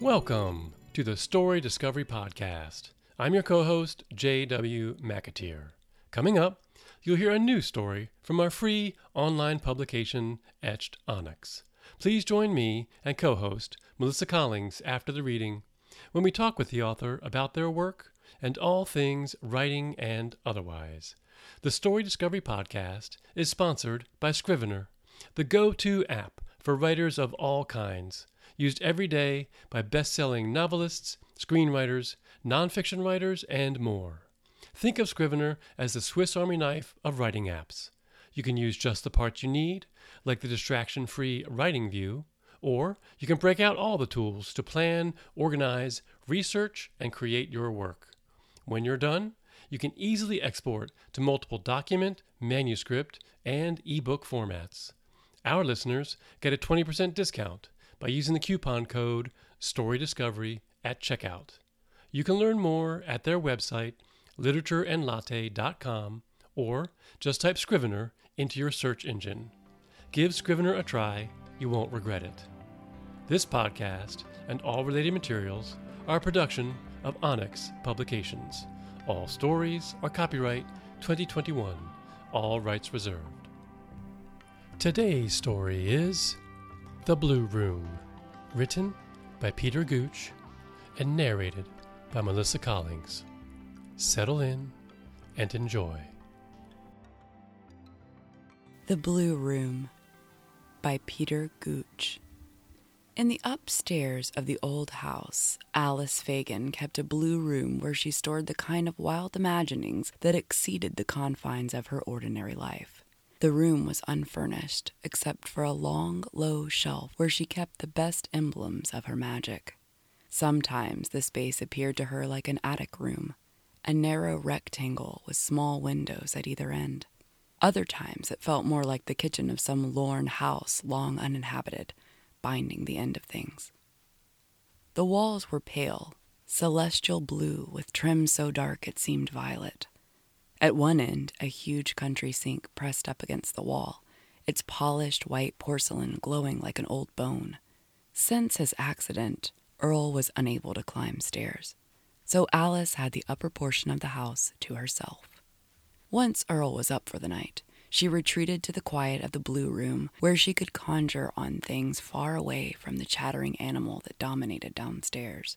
Welcome to the Story Discovery Podcast. I'm your co host, J.W. McAteer. Coming up, you'll hear a new story from our free online publication, Etched Onyx. Please join me and co host, Melissa Collings, after the reading when we talk with the author about their work and all things writing and otherwise. The Story Discovery Podcast is sponsored by Scrivener, the go to app for writers of all kinds, used every day by best selling novelists, screenwriters, nonfiction writers, and more. Think of Scrivener as the Swiss Army knife of writing apps. You can use just the parts you need, like the distraction free writing view, or you can break out all the tools to plan, organize, research, and create your work. When you're done, you can easily export to multiple document, manuscript, and ebook formats. Our listeners get a 20% discount by using the coupon code StoryDiscovery at checkout. You can learn more at their website, literatureandlatte.com, or just type Scrivener into your search engine. Give Scrivener a try, you won't regret it. This podcast and all related materials are a production of Onyx Publications. All stories are copyright 2021, all rights reserved. Today's story is The Blue Room, written by Peter Gooch and narrated by Melissa Collings. Settle in and enjoy. The Blue Room by Peter Gooch. In the upstairs of the old house, Alice Fagan kept a blue room where she stored the kind of wild imaginings that exceeded the confines of her ordinary life. The room was unfurnished, except for a long, low shelf where she kept the best emblems of her magic. Sometimes the space appeared to her like an attic room, a narrow rectangle with small windows at either end. Other times it felt more like the kitchen of some lorn house long uninhabited, binding the end of things. The walls were pale, celestial blue with trim so dark it seemed violet. At one end, a huge country sink pressed up against the wall, its polished white porcelain glowing like an old bone. Since his accident, Earl was unable to climb stairs, so Alice had the upper portion of the house to herself. Once Earl was up for the night, she retreated to the quiet of the blue room where she could conjure on things far away from the chattering animal that dominated downstairs.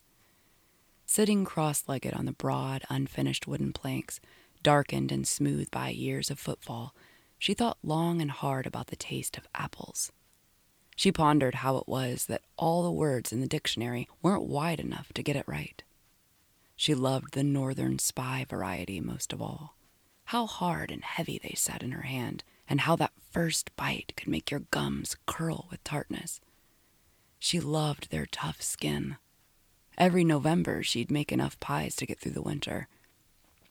Sitting cross legged on the broad, unfinished wooden planks, darkened and smooth by years of footfall, she thought long and hard about the taste of apples. She pondered how it was that all the words in the dictionary weren't wide enough to get it right. She loved the northern spy variety most of all. How hard and heavy they sat in her hand, and how that first bite could make your gums curl with tartness. She loved their tough skin. Every November, she'd make enough pies to get through the winter.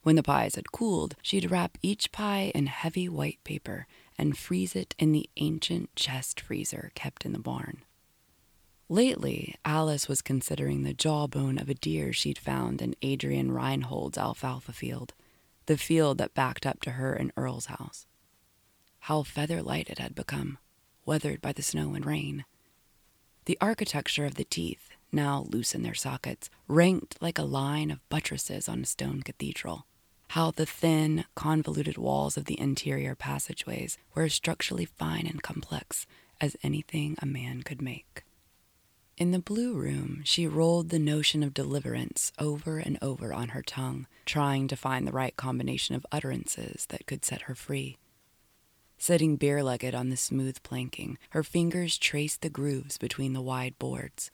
When the pies had cooled, she'd wrap each pie in heavy white paper and freeze it in the ancient chest freezer kept in the barn. Lately, Alice was considering the jawbone of a deer she'd found in Adrian Reinhold's alfalfa field, the field that backed up to her in Earl's house. How feather light it had become, weathered by the snow and rain. The architecture of the teeth, now loose in their sockets, ranked like a line of buttresses on a stone cathedral how the thin, convoluted walls of the interior passageways were as structurally fine and complex as anything a man could make. In the blue room, she rolled the notion of deliverance over and over on her tongue, trying to find the right combination of utterances that could set her free. Sitting bare legged on the smooth planking, her fingers traced the grooves between the wide boards.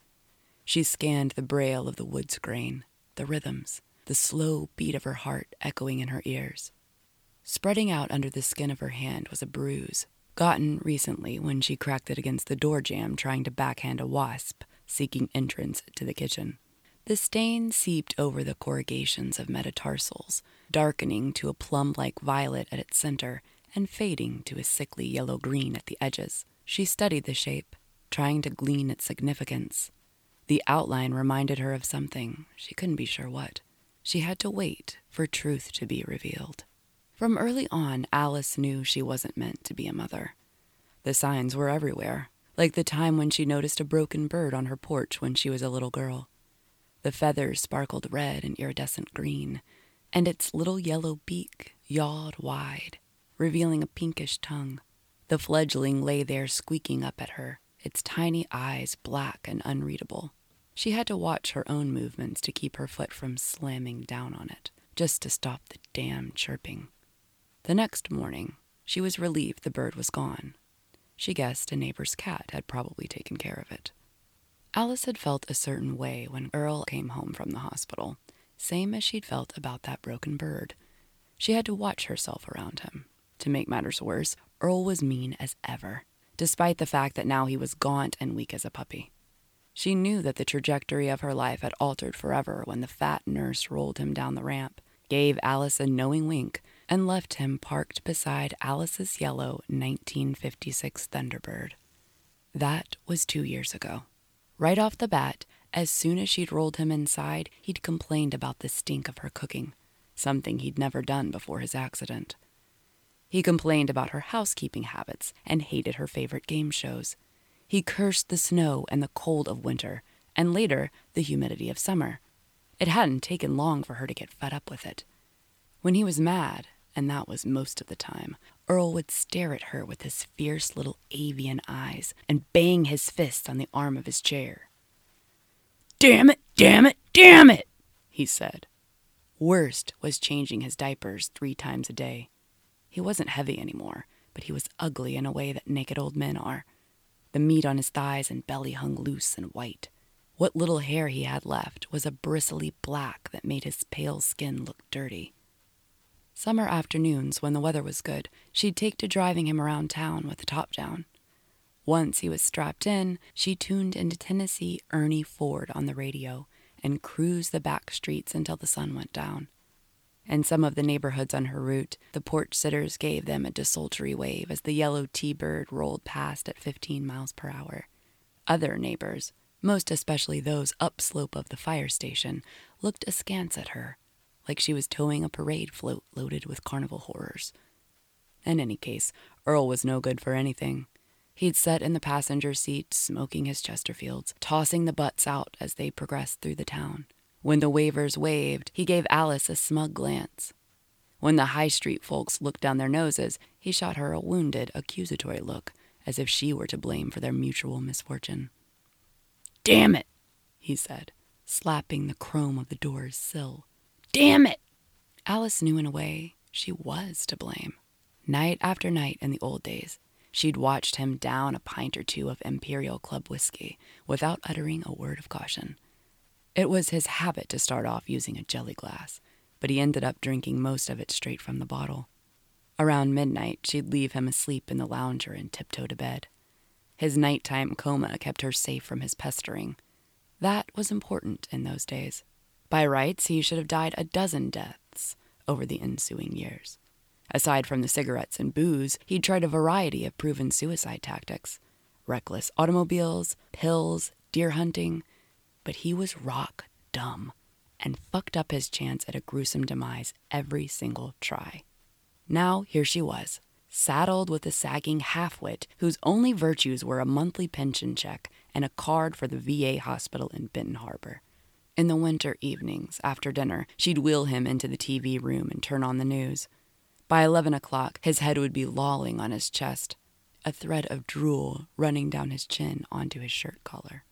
She scanned the braille of the wood's grain, the rhythms, the slow beat of her heart echoing in her ears. Spreading out under the skin of her hand was a bruise, gotten recently when she cracked it against the door jamb trying to backhand a wasp seeking entrance to the kitchen. The stain seeped over the corrugations of metatarsals, darkening to a plum like violet at its center and fading to a sickly yellow green at the edges. She studied the shape, trying to glean its significance. The outline reminded her of something, she couldn't be sure what. She had to wait for truth to be revealed. From early on, Alice knew she wasn't meant to be a mother. The signs were everywhere like the time when she noticed a broken bird on her porch when she was a little girl. The feathers sparkled red and iridescent green, and its little yellow beak yawed wide, revealing a pinkish tongue. The fledgling lay there squeaking up at her, its tiny eyes black and unreadable. She had to watch her own movements to keep her foot from slamming down on it, just to stop the damn chirping. The next morning, she was relieved the bird was gone. She guessed a neighbor's cat had probably taken care of it. Alice had felt a certain way when Earl came home from the hospital, same as she'd felt about that broken bird. She had to watch herself around him. To make matters worse, Earl was mean as ever, despite the fact that now he was gaunt and weak as a puppy. She knew that the trajectory of her life had altered forever when the fat nurse rolled him down the ramp, gave Alice a knowing wink, and left him parked beside Alice's yellow 1956 Thunderbird. That was two years ago. Right off the bat, as soon as she'd rolled him inside, he'd complained about the stink of her cooking, something he'd never done before his accident. He complained about her housekeeping habits and hated her favorite game shows. He cursed the snow and the cold of winter, and later, the humidity of summer. It hadn't taken long for her to get fed up with it. When he was mad, and that was most of the time, Earl would stare at her with his fierce little avian eyes and bang his fist on the arm of his chair. Damn it, damn it, damn it, he said. Worst was changing his diapers three times a day. He wasn't heavy anymore, but he was ugly in a way that naked old men are. The meat on his thighs and belly hung loose and white. What little hair he had left was a bristly black that made his pale skin look dirty. Summer afternoons, when the weather was good, she'd take to driving him around town with the top down. Once he was strapped in, she tuned into Tennessee Ernie Ford on the radio and cruised the back streets until the sun went down. In some of the neighborhoods on her route, the porch sitters gave them a desultory wave as the yellow T bird rolled past at 15 miles per hour. Other neighbors, most especially those upslope of the fire station, looked askance at her, like she was towing a parade float loaded with carnival horrors. In any case, Earl was no good for anything. He'd sat in the passenger seat, smoking his Chesterfields, tossing the butts out as they progressed through the town. When the wavers waved, he gave Alice a smug glance. When the high street folks looked down their noses, he shot her a wounded, accusatory look, as if she were to blame for their mutual misfortune. Damn it, he said, slapping the chrome of the door's sill. Damn it! Alice knew in a way she was to blame. Night after night in the old days, she'd watched him down a pint or two of Imperial Club whiskey without uttering a word of caution. It was his habit to start off using a jelly glass, but he ended up drinking most of it straight from the bottle. Around midnight, she'd leave him asleep in the lounger and tiptoe to bed. His nighttime coma kept her safe from his pestering. That was important in those days. By rights, he should have died a dozen deaths over the ensuing years. Aside from the cigarettes and booze, he'd tried a variety of proven suicide tactics reckless automobiles, pills, deer hunting, but he was rock dumb and fucked up his chance at a gruesome demise every single try. Now, here she was, saddled with a sagging halfwit whose only virtues were a monthly pension check and a card for the VA hospital in Benton Harbor. In the winter evenings, after dinner, she'd wheel him into the TV room and turn on the news. By 11 o'clock, his head would be lolling on his chest, a thread of drool running down his chin onto his shirt collar.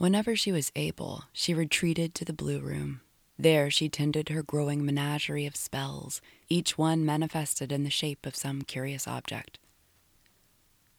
Whenever she was able, she retreated to the blue room. There she tended her growing menagerie of spells, each one manifested in the shape of some curious object.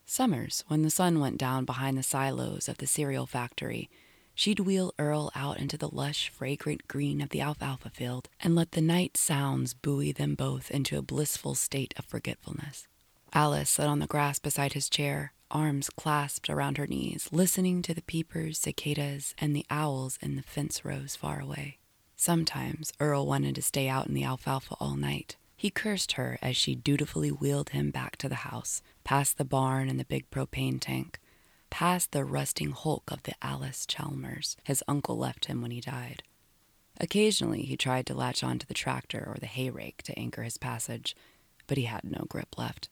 Summers, when the sun went down behind the silos of the cereal factory, she'd wheel Earl out into the lush, fragrant green of the alfalfa field and let the night sounds buoy them both into a blissful state of forgetfulness. Alice sat on the grass beside his chair, arms clasped around her knees, listening to the peepers, cicadas, and the owls in the fence rows far away. Sometimes Earl wanted to stay out in the alfalfa all night. He cursed her as she dutifully wheeled him back to the house, past the barn and the big propane tank, past the rusting hulk of the Allis Chalmers his uncle left him when he died. Occasionally he tried to latch onto the tractor or the hay rake to anchor his passage, but he had no grip left.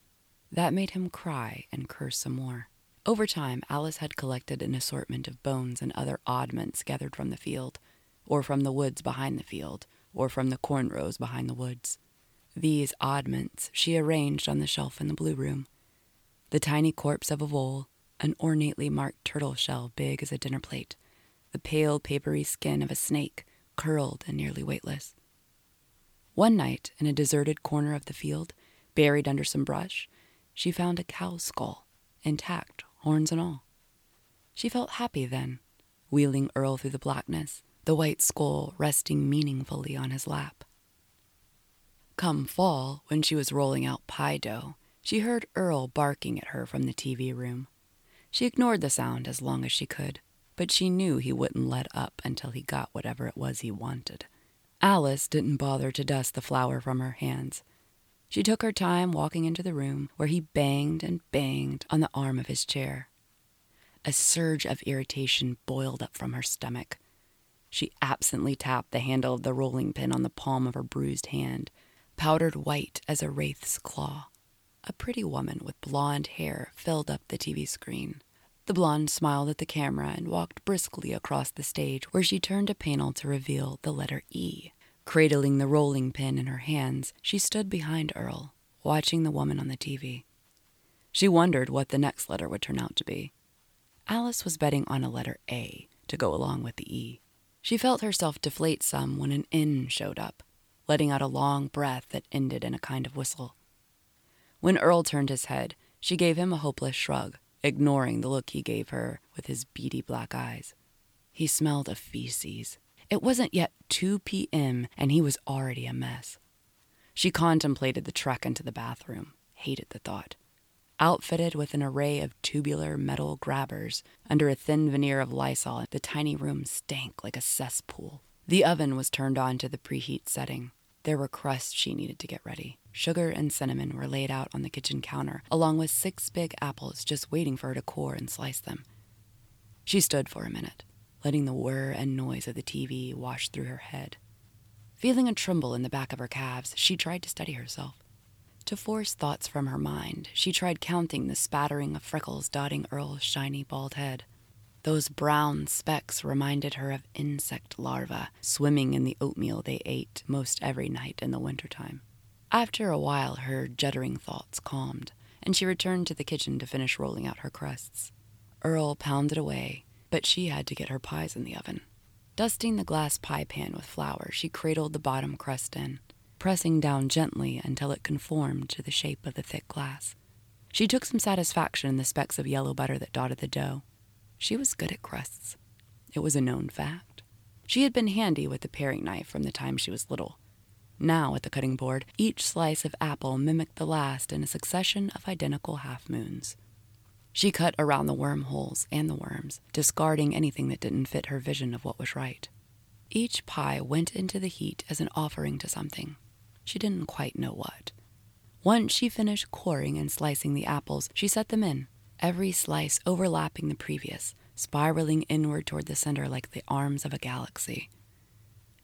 That made him cry and curse some more. Over time, Alice had collected an assortment of bones and other oddments gathered from the field, or from the woods behind the field, or from the corn rows behind the woods. These oddments she arranged on the shelf in the blue room. The tiny corpse of a vole, an ornately marked turtle shell big as a dinner plate, the pale, papery skin of a snake, curled and nearly weightless. One night, in a deserted corner of the field, buried under some brush, she found a cow's skull, intact, horns and all. She felt happy then, wheeling Earl through the blackness, the white skull resting meaningfully on his lap. Come fall, when she was rolling out pie dough, she heard Earl barking at her from the TV room. She ignored the sound as long as she could, but she knew he wouldn't let up until he got whatever it was he wanted. Alice didn't bother to dust the flour from her hands. She took her time walking into the room where he banged and banged on the arm of his chair. A surge of irritation boiled up from her stomach. She absently tapped the handle of the rolling pin on the palm of her bruised hand, powdered white as a wraith's claw. A pretty woman with blonde hair filled up the TV screen. The blonde smiled at the camera and walked briskly across the stage where she turned a panel to reveal the letter E. Cradling the rolling pin in her hands, she stood behind Earl, watching the woman on the TV. She wondered what the next letter would turn out to be. Alice was betting on a letter A to go along with the E. She felt herself deflate some when an N showed up, letting out a long breath that ended in a kind of whistle. When Earl turned his head, she gave him a hopeless shrug, ignoring the look he gave her with his beady black eyes. He smelled of feces. It wasn't yet 2 p.m., and he was already a mess. She contemplated the trek into the bathroom, hated the thought. Outfitted with an array of tubular metal grabbers, under a thin veneer of Lysol, the tiny room stank like a cesspool. The oven was turned on to the preheat setting. There were crusts she needed to get ready. Sugar and cinnamon were laid out on the kitchen counter, along with six big apples just waiting for her to core and slice them. She stood for a minute, letting the whir and noise of the TV wash through her head. Feeling a tremble in the back of her calves, she tried to steady herself. To force thoughts from her mind, she tried counting the spattering of freckles dotting Earl's shiny bald head. Those brown specks reminded her of insect larvae swimming in the oatmeal they ate most every night in the wintertime. After a while, her juddering thoughts calmed, and she returned to the kitchen to finish rolling out her crusts. Earl pounded away, but she had to get her pies in the oven. Dusting the glass pie pan with flour, she cradled the bottom crust in, pressing down gently until it conformed to the shape of the thick glass. She took some satisfaction in the specks of yellow butter that dotted the dough. She was good at crusts. It was a known fact. She had been handy with the paring knife from the time she was little. Now, at the cutting board, each slice of apple mimicked the last in a succession of identical half moons. She cut around the wormholes and the worms, discarding anything that didn't fit her vision of what was right. Each pie went into the heat as an offering to something. She didn't quite know what. Once she finished coring and slicing the apples, she set them in, every slice overlapping the previous, spiraling inward toward the center like the arms of a galaxy.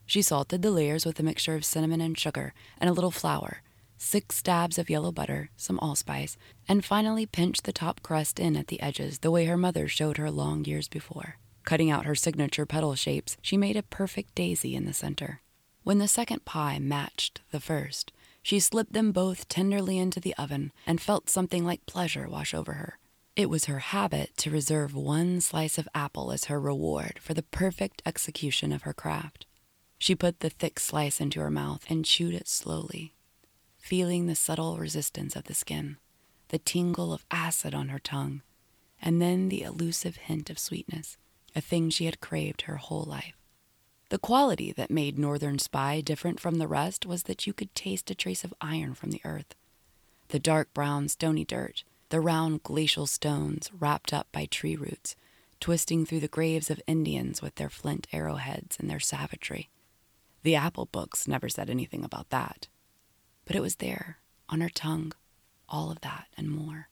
She salted the layers with a mixture of cinnamon and sugar and a little flour, six stabs of yellow butter, some allspice, and finally pinched the top crust in at the edges the way her mother showed her long years before. Cutting out her signature petal shapes, she made a perfect daisy in the center. When the second pie matched the first, she slipped them both tenderly into the oven and felt something like pleasure wash over her. It was her habit to reserve one slice of apple as her reward for the perfect execution of her craft. She put the thick slice into her mouth and chewed it slowly, feeling the subtle resistance of the skin, the tingle of acid on her tongue, and then the elusive hint of sweetness, a thing she had craved her whole life. The quality that made Northern Spy different from the rest was that you could taste a trace of iron from the earth. The dark brown stony dirt, the round glacial stones wrapped up by tree roots, twisting through the graves of Indians with their flint arrowheads and their savagery. The apple books never said anything about that. But it was there, on her tongue, all of that and more.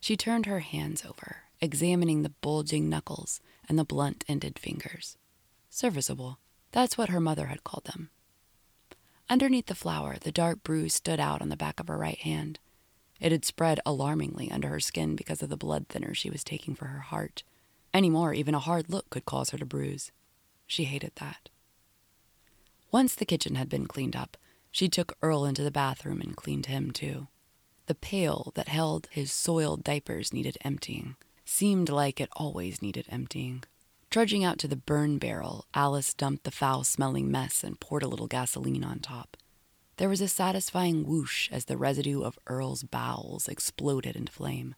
She turned her hands over, examining the bulging knuckles and the blunt ended fingers. Serviceable, that's what her mother had called them. Underneath the flour, the dark bruise stood out on the back of her right hand. It had spread alarmingly under her skin because of the blood thinner she was taking for her heart. Any more, even a hard look could cause her to bruise. She hated that. Once the kitchen had been cleaned up, she took Earl into the bathroom and cleaned him, too. The pail that held his soiled diapers needed emptying. Seemed like it always needed emptying. Trudging out to the burn barrel, Alice dumped the foul smelling mess and poured a little gasoline on top. There was a satisfying whoosh as the residue of Earl's bowels exploded into flame.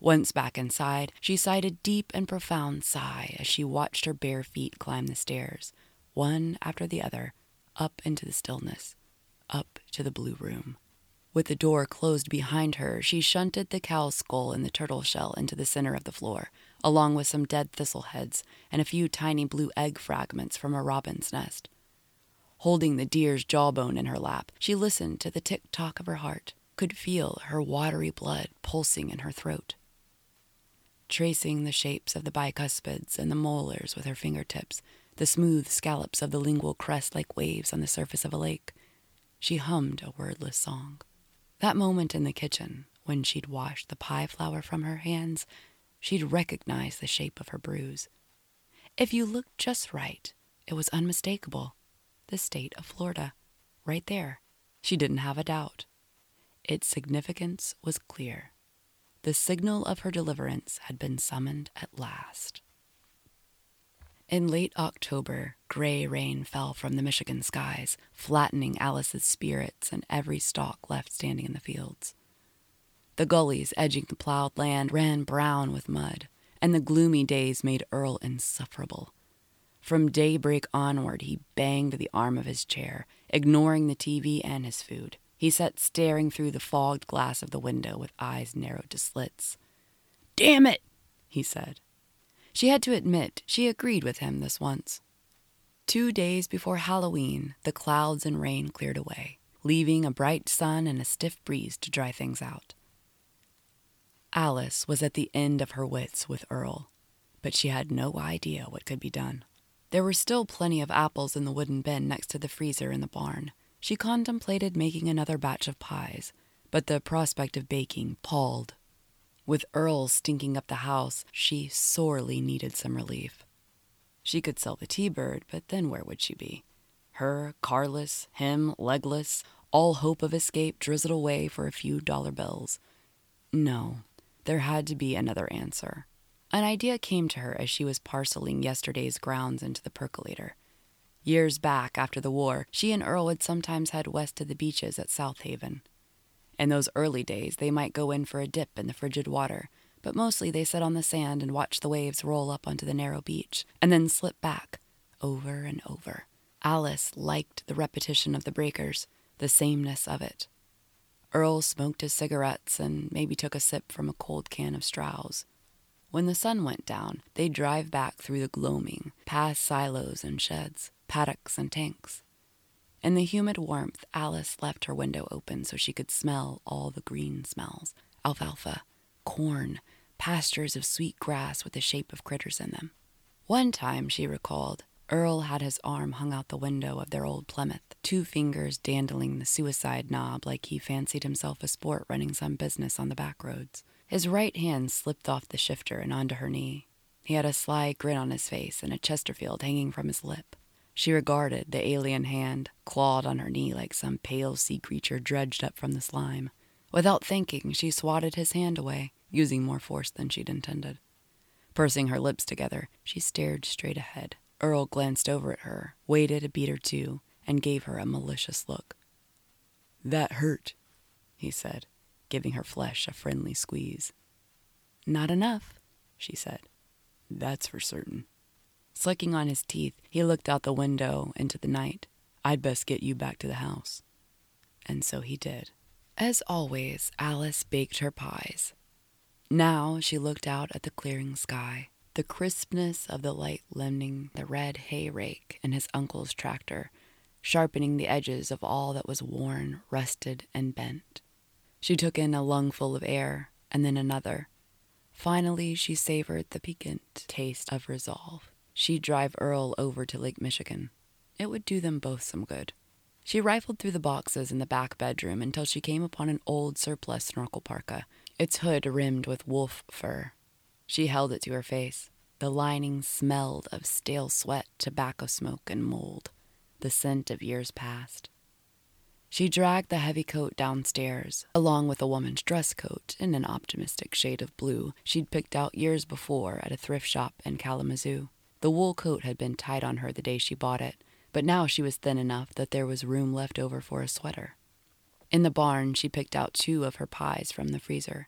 Once back inside, she sighed a deep and profound sigh as she watched her bare feet climb the stairs, one after the other, up into the stillness, up to the blue room. With the door closed behind her, she shunted the cow's skull and the turtle shell into the center of the floor, along with some dead thistle heads and a few tiny blue egg fragments from a robin's nest. Holding the deer's jawbone in her lap, she listened to the tick tock of her heart, could feel her watery blood pulsing in her throat. Tracing the shapes of the bicuspids and the molars with her fingertips, the smooth scallops of the lingual crest like waves on the surface of a lake. She hummed a wordless song. That moment in the kitchen, when she'd washed the pie flour from her hands, she'd recognized the shape of her bruise. If you looked just right, it was unmistakable. The state of Florida. Right there. She didn't have a doubt. Its significance was clear. The signal of her deliverance had been summoned at last. In late October, gray rain fell from the Michigan skies, flattening Alice's spirits and every stalk left standing in the fields. The gullies edging the plowed land ran brown with mud, and the gloomy days made Earl insufferable. From daybreak onward, he banged the arm of his chair, ignoring the TV and his food. He sat staring through the fogged glass of the window with eyes narrowed to slits. Damn it, he said. She had to admit she agreed with him this once. Two days before Halloween, the clouds and rain cleared away, leaving a bright sun and a stiff breeze to dry things out. Alice was at the end of her wits with Earl, but she had no idea what could be done. There were still plenty of apples in the wooden bin next to the freezer in the barn. She contemplated making another batch of pies, but the prospect of baking palled with Earl stinking up the house, she sorely needed some relief. She could sell the T Bird, but then where would she be? Her, carless, him, legless, all hope of escape drizzled away for a few dollar bills. No, there had to be another answer. An idea came to her as she was parceling yesterday's grounds into the percolator. Years back, after the war, she and Earl had sometimes head west to the beaches at South Haven. In those early days, they might go in for a dip in the frigid water, but mostly they sat on the sand and watched the waves roll up onto the narrow beach and then slip back, over and over. Alice liked the repetition of the breakers, the sameness of it. Earl smoked his cigarettes and maybe took a sip from a cold can of Stroh's. When the sun went down, they'd drive back through the gloaming, past silos and sheds, paddocks and tanks. In the humid warmth, Alice left her window open so she could smell all the green smells alfalfa, corn, pastures of sweet grass with the shape of critters in them. One time, she recalled, Earl had his arm hung out the window of their old Plymouth, two fingers dandling the suicide knob like he fancied himself a sport running some business on the back roads. His right hand slipped off the shifter and onto her knee. He had a sly grin on his face and a Chesterfield hanging from his lip. She regarded the alien hand, clawed on her knee like some pale sea creature dredged up from the slime. Without thinking, she swatted his hand away, using more force than she'd intended. Pursing her lips together, she stared straight ahead. Earl glanced over at her, waited a beat or two, and gave her a malicious look. That hurt, he said, giving her flesh a friendly squeeze. Not enough, she said. That's for certain. Slicking on his teeth, he looked out the window into the night. I'd best get you back to the house. And so he did. As always, Alice baked her pies. Now she looked out at the clearing sky, the crispness of the light lending the red hay rake and his uncle's tractor, sharpening the edges of all that was worn, rusted, and bent. She took in a lungful of air, and then another. Finally, she savored the piquant taste of resolve she'd drive Earl over to Lake Michigan. It would do them both some good. She rifled through the boxes in the back bedroom until she came upon an old surplus snorkel parka, its hood rimmed with wolf fur. She held it to her face. The lining smelled of stale sweat, tobacco smoke, and mold, the scent of years past. She dragged the heavy coat downstairs, along with a woman's dress coat in an optimistic shade of blue she'd picked out years before at a thrift shop in Kalamazoo. The wool coat had been tight on her the day she bought it, but now she was thin enough that there was room left over for a sweater. In the barn, she picked out two of her pies from the freezer.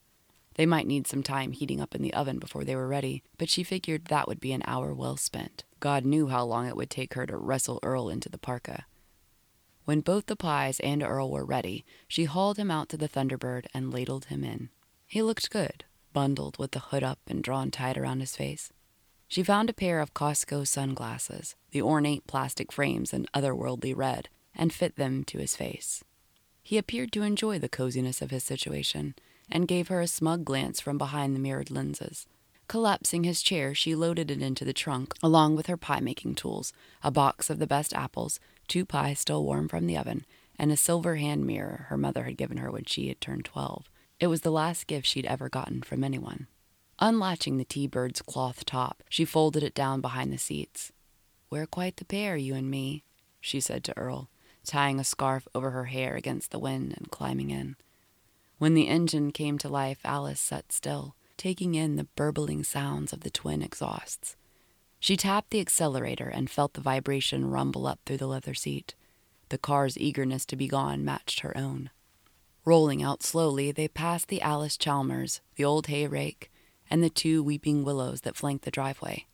They might need some time heating up in the oven before they were ready, but she figured that would be an hour well spent. God knew how long it would take her to wrestle Earl into the parka. When both the pies and Earl were ready, she hauled him out to the Thunderbird and ladled him in. He looked good, bundled with the hood up and drawn tight around his face. She found a pair of Costco sunglasses, the ornate plastic frames an otherworldly red, and fit them to his face. He appeared to enjoy the coziness of his situation and gave her a smug glance from behind the mirrored lenses. Collapsing his chair, she loaded it into the trunk, along with her pie making tools, a box of the best apples, two pies still warm from the oven, and a silver hand mirror her mother had given her when she had turned twelve. It was the last gift she'd ever gotten from anyone. Unlatching the T Bird's cloth top, she folded it down behind the seats. We're quite the pair, you and me, she said to Earl, tying a scarf over her hair against the wind and climbing in. When the engine came to life, Alice sat still, taking in the burbling sounds of the twin exhausts. She tapped the accelerator and felt the vibration rumble up through the leather seat. The car's eagerness to be gone matched her own. Rolling out slowly, they passed the Allis Chalmers, the old hay rake, and the two weeping willows that flanked the driveway.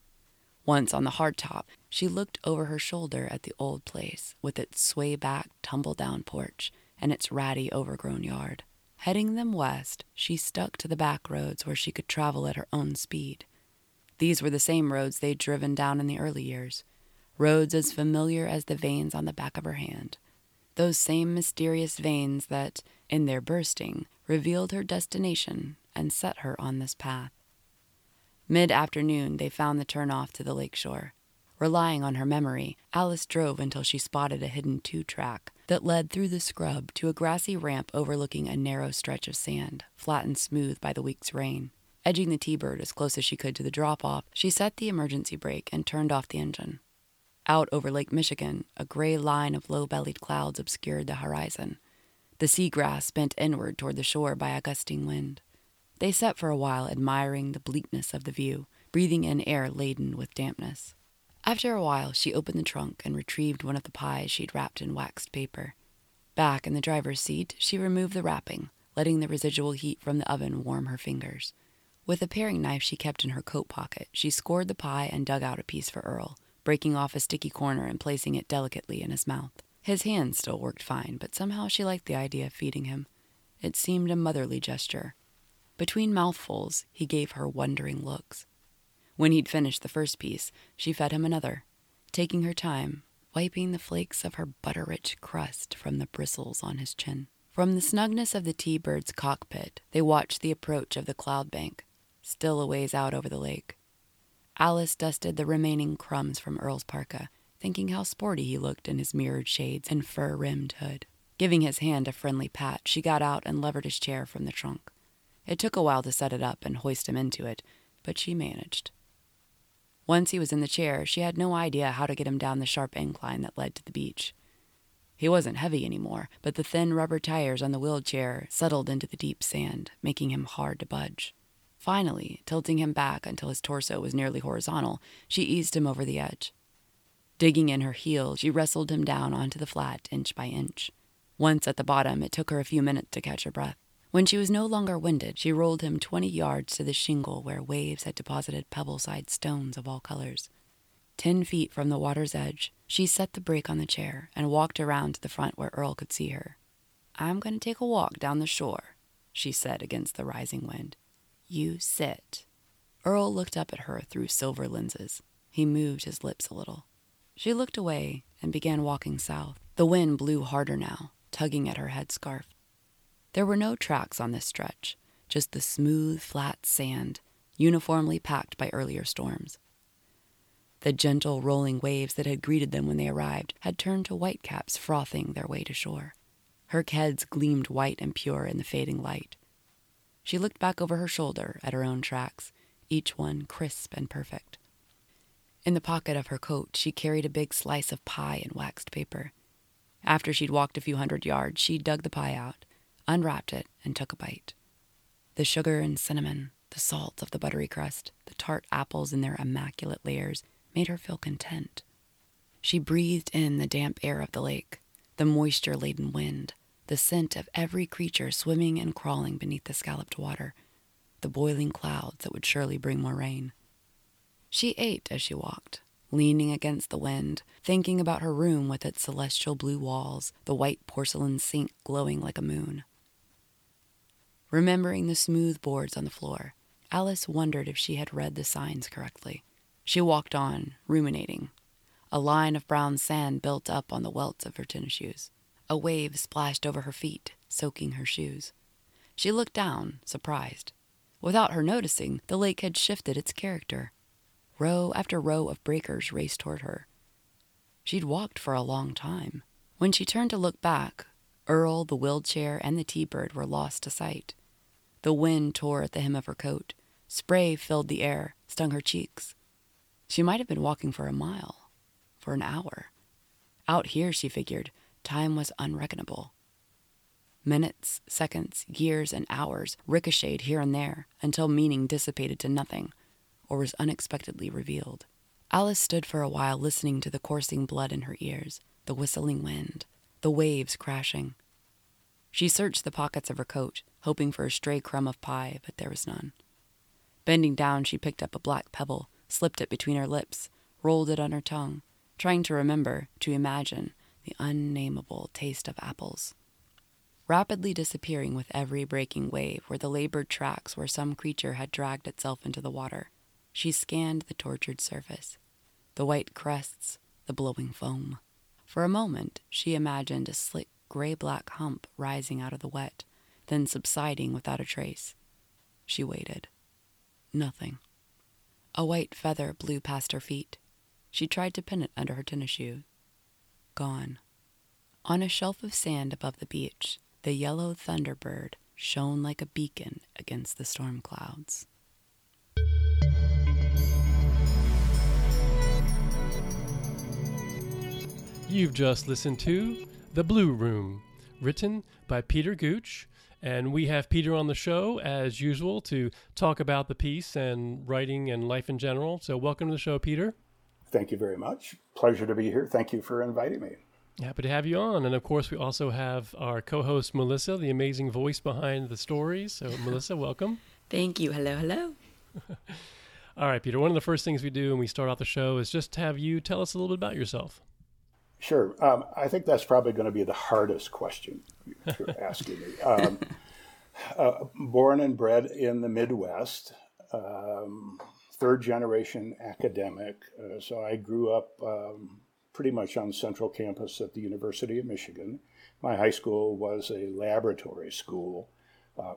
Once on the hardtop, she looked over her shoulder at the old place with its sway back, tumble down porch and its ratty, overgrown yard. Heading them west, she stuck to the back roads where she could travel at her own speed. These were the same roads they'd driven down in the early years, roads as familiar as the veins on the back of her hand. Those same mysterious veins that, in their bursting, revealed her destination and set her on this path. Mid afternoon, they found the turnoff to the lake shore. Relying on her memory, Alice drove until she spotted a hidden two track that led through the scrub to a grassy ramp overlooking a narrow stretch of sand, flattened smooth by the week's rain. Edging the T Bird as close as she could to the drop off, she set the emergency brake and turned off the engine. Out over Lake Michigan, a gray line of low bellied clouds obscured the horizon. The seagrass bent inward toward the shore by a gusting wind. They sat for a while admiring the bleakness of the view, breathing in air laden with dampness. After a while, she opened the trunk and retrieved one of the pies she'd wrapped in waxed paper. Back in the driver's seat, she removed the wrapping, letting the residual heat from the oven warm her fingers. With a paring knife she kept in her coat pocket, she scored the pie and dug out a piece for Earl, breaking off a sticky corner and placing it delicately in his mouth. His hands still worked fine, but somehow she liked the idea of feeding him. It seemed a motherly gesture, between mouthfuls, he gave her wondering looks. When he'd finished the first piece, she fed him another, taking her time, wiping the flakes of her butter rich crust from the bristles on his chin. From the snugness of the T Bird's cockpit, they watched the approach of the cloud bank, still a ways out over the lake. Alice dusted the remaining crumbs from Earl's parka, thinking how sporty he looked in his mirrored shades and fur rimmed hood. Giving his hand a friendly pat, she got out and levered his chair from the trunk. It took a while to set it up and hoist him into it, but she managed. Once he was in the chair, she had no idea how to get him down the sharp incline that led to the beach. He wasn't heavy anymore, but the thin rubber tires on the wheelchair settled into the deep sand, making him hard to budge. Finally, tilting him back until his torso was nearly horizontal, she eased him over the edge. Digging in her heel, she wrestled him down onto the flat inch by inch. Once at the bottom, it took her a few minutes to catch her breath. When she was no longer winded, she rolled him twenty yards to the shingle where waves had deposited pebble side stones of all colors. Ten feet from the water's edge, she set the brake on the chair and walked around to the front where Earl could see her. I'm going to take a walk down the shore, she said against the rising wind. You sit. Earl looked up at her through silver lenses. He moved his lips a little. She looked away and began walking south. The wind blew harder now, tugging at her headscarf. There were no tracks on this stretch, just the smooth, flat sand, uniformly packed by earlier storms. The gentle rolling waves that had greeted them when they arrived had turned to whitecaps frothing their way to shore. Her heads gleamed white and pure in the fading light. She looked back over her shoulder at her own tracks, each one crisp and perfect. In the pocket of her coat, she carried a big slice of pie in waxed paper. After she'd walked a few hundred yards, she dug the pie out, unwrapped it, and took a bite. The sugar and cinnamon, the salt of the buttery crust, the tart apples in their immaculate layers made her feel content. She breathed in the damp air of the lake, the moisture laden wind, the scent of every creature swimming and crawling beneath the scalloped water, the boiling clouds that would surely bring more rain. She ate as she walked, leaning against the wind, thinking about her room with its celestial blue walls, the white porcelain sink glowing like a moon. Remembering the smooth boards on the floor, Alice wondered if she had read the signs correctly. She walked on, ruminating. A line of brown sand built up on the welts of her tennis shoes. A wave splashed over her feet, soaking her shoes. She looked down, surprised. Without her noticing, the lake had shifted its character. Row after row of breakers raced toward her. She'd walked for a long time. When she turned to look back, Earl, the wheelchair, and the T Bird were lost to sight. The wind tore at the hem of her coat. Spray filled the air, stung her cheeks. She might have been walking for a mile, for an hour. Out here, she figured, time was unreckonable. Minutes, seconds, years, and hours ricocheted here and there until meaning dissipated to nothing or was unexpectedly revealed. Alice stood for a while listening to the coursing blood in her ears, the whistling wind, the waves crashing. She searched the pockets of her coat, hoping for a stray crumb of pie, but there was none. Bending down, she picked up a black pebble, slipped it between her lips, rolled it on her tongue, trying to remember, to imagine, the unnameable taste of apples. Rapidly disappearing with every breaking wave were the labored tracks where some creature had dragged itself into the water. She scanned the tortured surface, the white crests, the blowing foam. For a moment, she imagined a slick gray black hump rising out of the wet, then subsiding without a trace. She waited. Nothing. A white feather blew past her feet. She tried to pin it under her tennis shoe. Gone. On a shelf of sand above the beach, the yellow thunderbird shone like a beacon against the storm clouds. You've just listened to The Blue Room, written by Peter Gooch. And we have Peter on the show, as usual, to talk about the piece and writing and life in general. So, welcome to the show, Peter. Thank you very much. Pleasure to be here. Thank you for inviting me. Happy to have you on. And of course, we also have our co host, Melissa, the amazing voice behind the stories. So, Melissa, welcome. Thank you. Hello, hello. All right, Peter. One of the first things we do when we start off the show is just have you tell us a little bit about yourself. Sure. Um, I think that's probably going to be the hardest question you're asking me. Um, uh, born and bred in the Midwest, um, third generation academic. Uh, so I grew up um, pretty much on Central Campus at the University of Michigan. My high school was a laboratory school. Uh,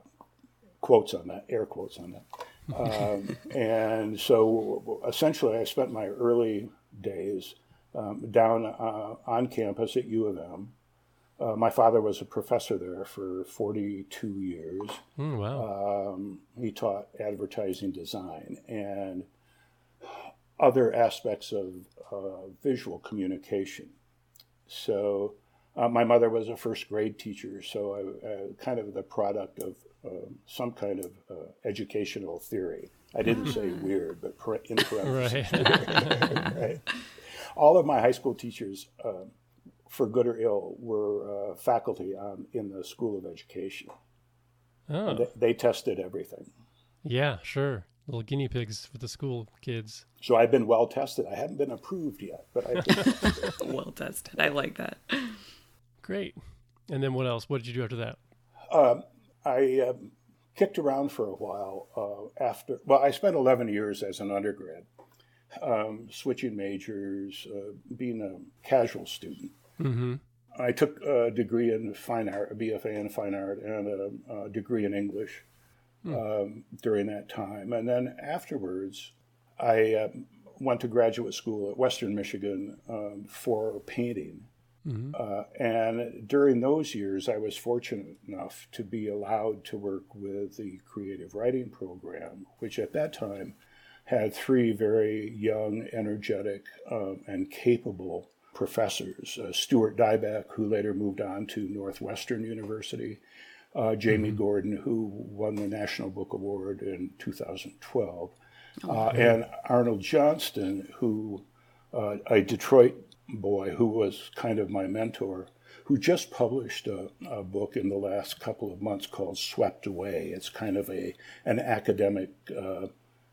quotes on that, air quotes on that. Um, and so essentially, I spent my early days um, down uh, on campus at U of M. Uh, my father was a professor there for 42 years. Mm, wow. Um, he taught advertising design and other aspects of uh, visual communication. So, uh, my mother was a first grade teacher, so I, uh, kind of the product of uh, some kind of uh, educational theory. I didn't say weird, but in parentheses. Right. right all of my high school teachers, uh, for good or ill, were uh, faculty um, in the School of Education. Oh. They, they, tested everything. Yeah, sure. Little guinea pigs for the school kids. So I've been well tested. I haven't been approved yet, but I've been well tested. I like that. Great. And then what else? What did you do after that? Um, I um, kicked around for a while uh, after. Well, I spent 11 years as an undergrad um, switching majors, uh, being a casual student. Mm-hmm. I took a degree in fine art, a BFA in fine art, and a, a degree in English mm. um, during that time. And then afterwards, I um, went to graduate school at Western Michigan um, for painting. Mm-hmm. Uh, and during those years, I was fortunate enough to be allowed to work with the creative writing program, which at that time had three very young, energetic, um, and capable professors. Uh, Stuart Dybek, who later moved on to Northwestern University, uh, Jaimy mm-hmm. Gordon, who won the National Book Award in 2012, oh, uh, and Arnold Johnston, who uh, a Detroit boy who was kind of my mentor, who just published a, a, book in the last couple of months called Swept Away. It's kind of a an academic uh,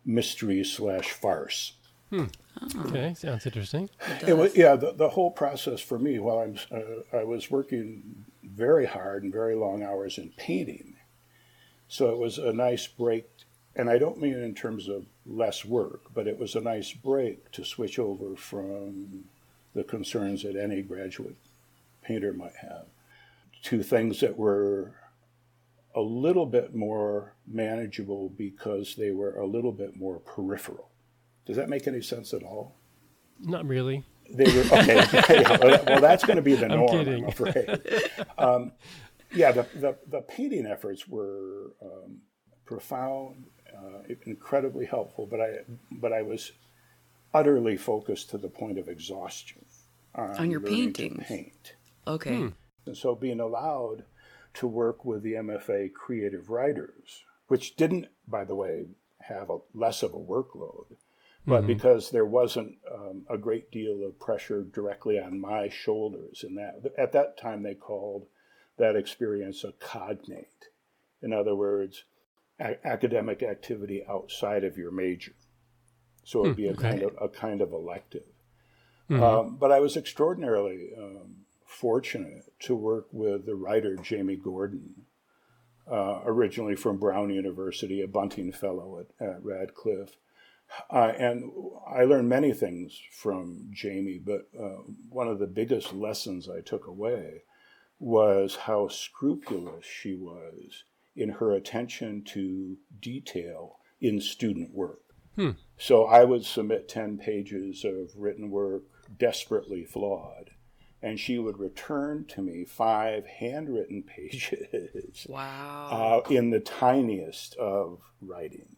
mystery slash farce. Hmm. Okay, sounds interesting. It, it was, yeah, the, the whole process for me while I'm uh, I was working very hard and very long hours in painting, so it was a nice break. And I don't mean in terms of less work, but it was a nice break to switch over from the concerns that any graduate painter might have to things that were a little bit more manageable because they were a little bit more peripheral. Does that make any sense at all? Not really. They were okay. well, that's going to be the norm. I'm, I'm afraid. Um, yeah, the, the, the painting efforts were um, profound, uh, incredibly helpful, but I but I was utterly focused to the point of exhaustion on, on your painting. Paint. Okay. Hmm. And so being allowed to work with the MFA creative writers, which didn't, by the way, have a less of a workload, but mm-hmm. because there wasn't um, a great deal of pressure directly on my shoulders. And that at that time they called that experience a cognate. In other words, a- academic activity outside of your major. So it'd hmm, be a okay. kind of a kind of elective. Mm-hmm. Um, but I was extraordinarily um, fortunate to work with the writer Jaimy Gordon, uh, originally from Brown University, a Bunting Fellow at, at Radcliffe. Uh, and I learned many things from Jaimy, but uh, one of the biggest lessons I took away was how scrupulous she was in her attention to detail in student work. Hmm. So I would submit 10 pages of written work, desperately flawed and she would return to me five handwritten pages. Wow. Uh, in the tiniest of writing.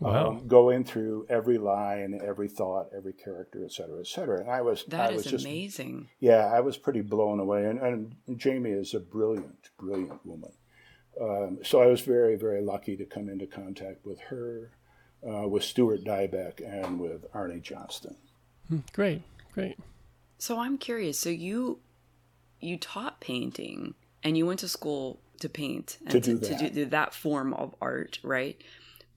Wow. Um, going through every line, every thought, every character, et cetera, et cetera. And I was that I was just, amazing. Yeah, I was pretty blown away. And, and Jaimy is a brilliant, brilliant woman. Um, so I was very, very lucky to come into contact with her, uh, with Stuart Dybek, and with Arnie Johnston. Hmm, great, great. So I'm curious. So you you taught painting and you went to school to paint and to, do, that. to do that form of art, right?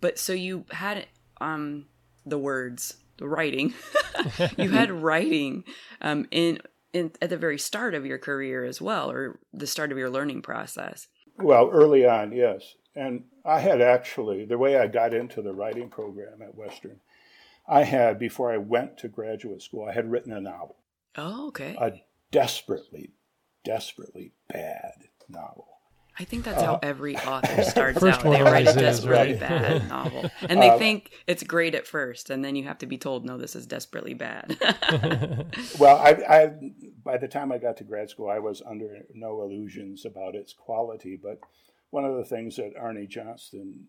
But so you had um the words, the writing. you had writing um in in at the very start of your career as well or the start of your learning process. Well, early on, yes. And I had actually the way I got into the writing program at Western, I had before I went to graduate school, I had written a novel. Oh, okay. A desperately, desperately bad novel. I think that's how uh, every author starts out. They write a desperately right? bad novel. And they uh, think it's great at first, and then you have to be told, no, this is desperately bad. well, I, I, by the time I got to grad school, I was under no illusions about its quality. But one of the things that Arnie Johnston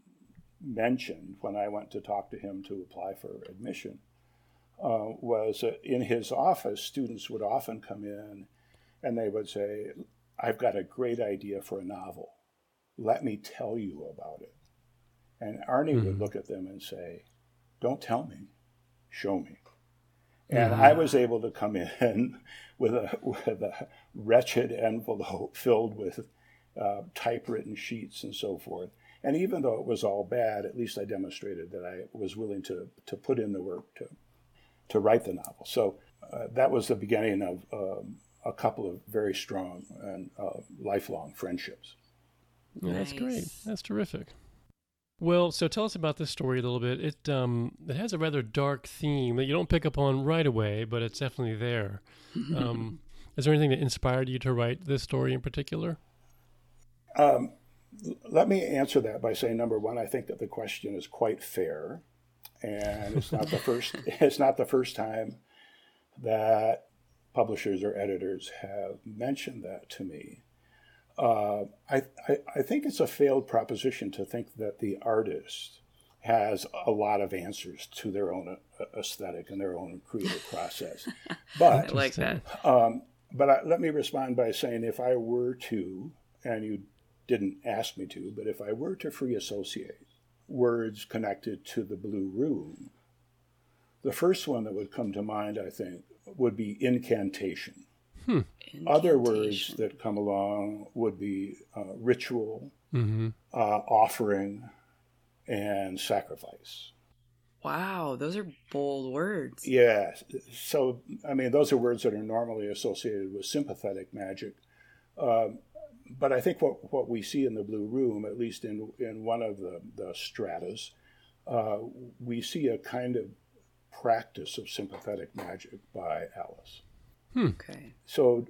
mentioned when I went to talk to him to apply for admission uh, was uh, in his office, students would often come in and they would say, I've got a great idea for a novel. Let me tell you about it. And Arnie mm-hmm. would look at them and say, Don't tell me, show me. And mm-hmm. I was able to come in with a, with a wretched envelope filled with uh, typewritten sheets and so forth. And even though it was all bad, at least I demonstrated that I was willing to, to put in the work to to write the novel. So uh, that was the beginning of um, a couple of very strong and uh, lifelong friendships. Yeah, nice. That's great. That's terrific. Well, so tell us about this story a little bit. It um, it has a rather dark theme that you don't pick up on right away, but it's definitely there. Um, is there anything that inspired you to write this story in particular? Um, let me answer that by saying number one, I think that the question is quite fair and it's not the first. it's not the first time that publishers or editors have mentioned that to me. Uh, I, I, I think it's a failed proposition to think that the artist has a lot of answers to their own uh, aesthetic and their own creative process. But I like that. Um, but I, let me respond by saying if I were to, and you didn't ask me to, but if I were to free associate words connected to the Blue Room, the first one that would come to mind, I think, would be incantation. Hmm. Other words that come along would be uh, ritual, mm-hmm. uh, offering, and sacrifice. Wow, those are bold words. Yeah. So, I mean, those are words that are normally associated with sympathetic magic. Um, but I think what, what we see in the Blue Room, at least in, in one of the, the stratas, uh, we see a kind of practice of sympathetic magic by Alice. Hmm. Okay. So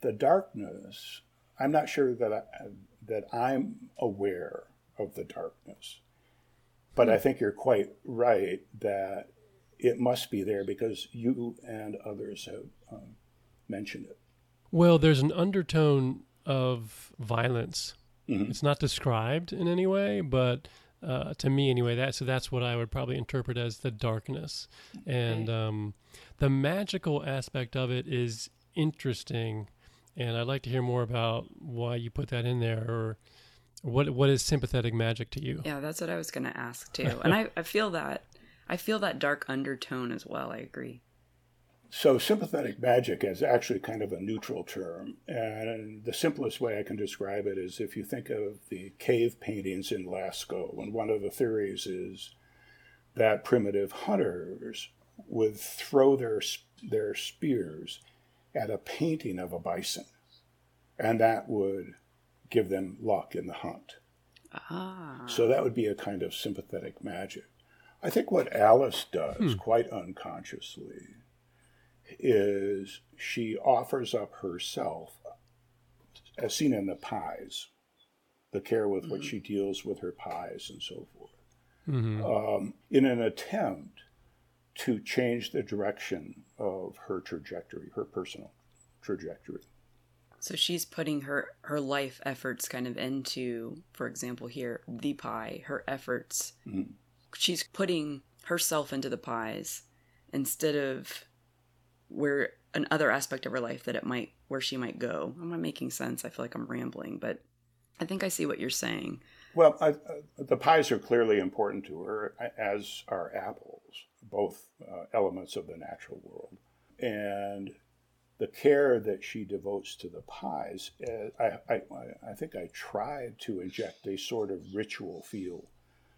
the darkness, I'm not sure that I, that I'm aware of the darkness. But I think you're quite right that it must be there because you and others have um, mentioned it. Well, there's an undertone of violence. Mm-hmm. It's not described in any way, but uh, to me anyway, that so that's what I would probably interpret as the darkness, and um, the magical aspect of it is interesting, and I'd like to hear more about why you put that in there or what what is sympathetic magic to you? Yeah, that's what I was going to ask too. and I, I feel that I feel that dark undertone as well. I agree. So sympathetic magic is actually kind of a neutral term, and the simplest way I can describe it is if you think of the cave paintings in Lascaux, and one of the theories is that primitive hunters would throw their their spears at a painting of a bison, and that would give them luck in the hunt. Ah. So that would be a kind of sympathetic magic. I think what Alice does hmm. quite unconsciously is she offers up herself, as seen in the pies, the care with mm-hmm. which she deals with her pies and so forth, mm-hmm. um, in an attempt to change the direction of her trajectory, her personal trajectory. So she's putting her her life efforts kind of into, for example, here the pie. Her efforts, mm-hmm. she's putting herself into the pies instead of where another aspect of her life that it might where she might go. I'm I making sense. I feel like I'm rambling, but I think I see what you're saying. Well, I, uh, the pies are clearly important to her, as are apples, both uh, elements of the natural world. And the care that she devotes to the pies, uh, I, I, I think I tried to inject a sort of ritual feel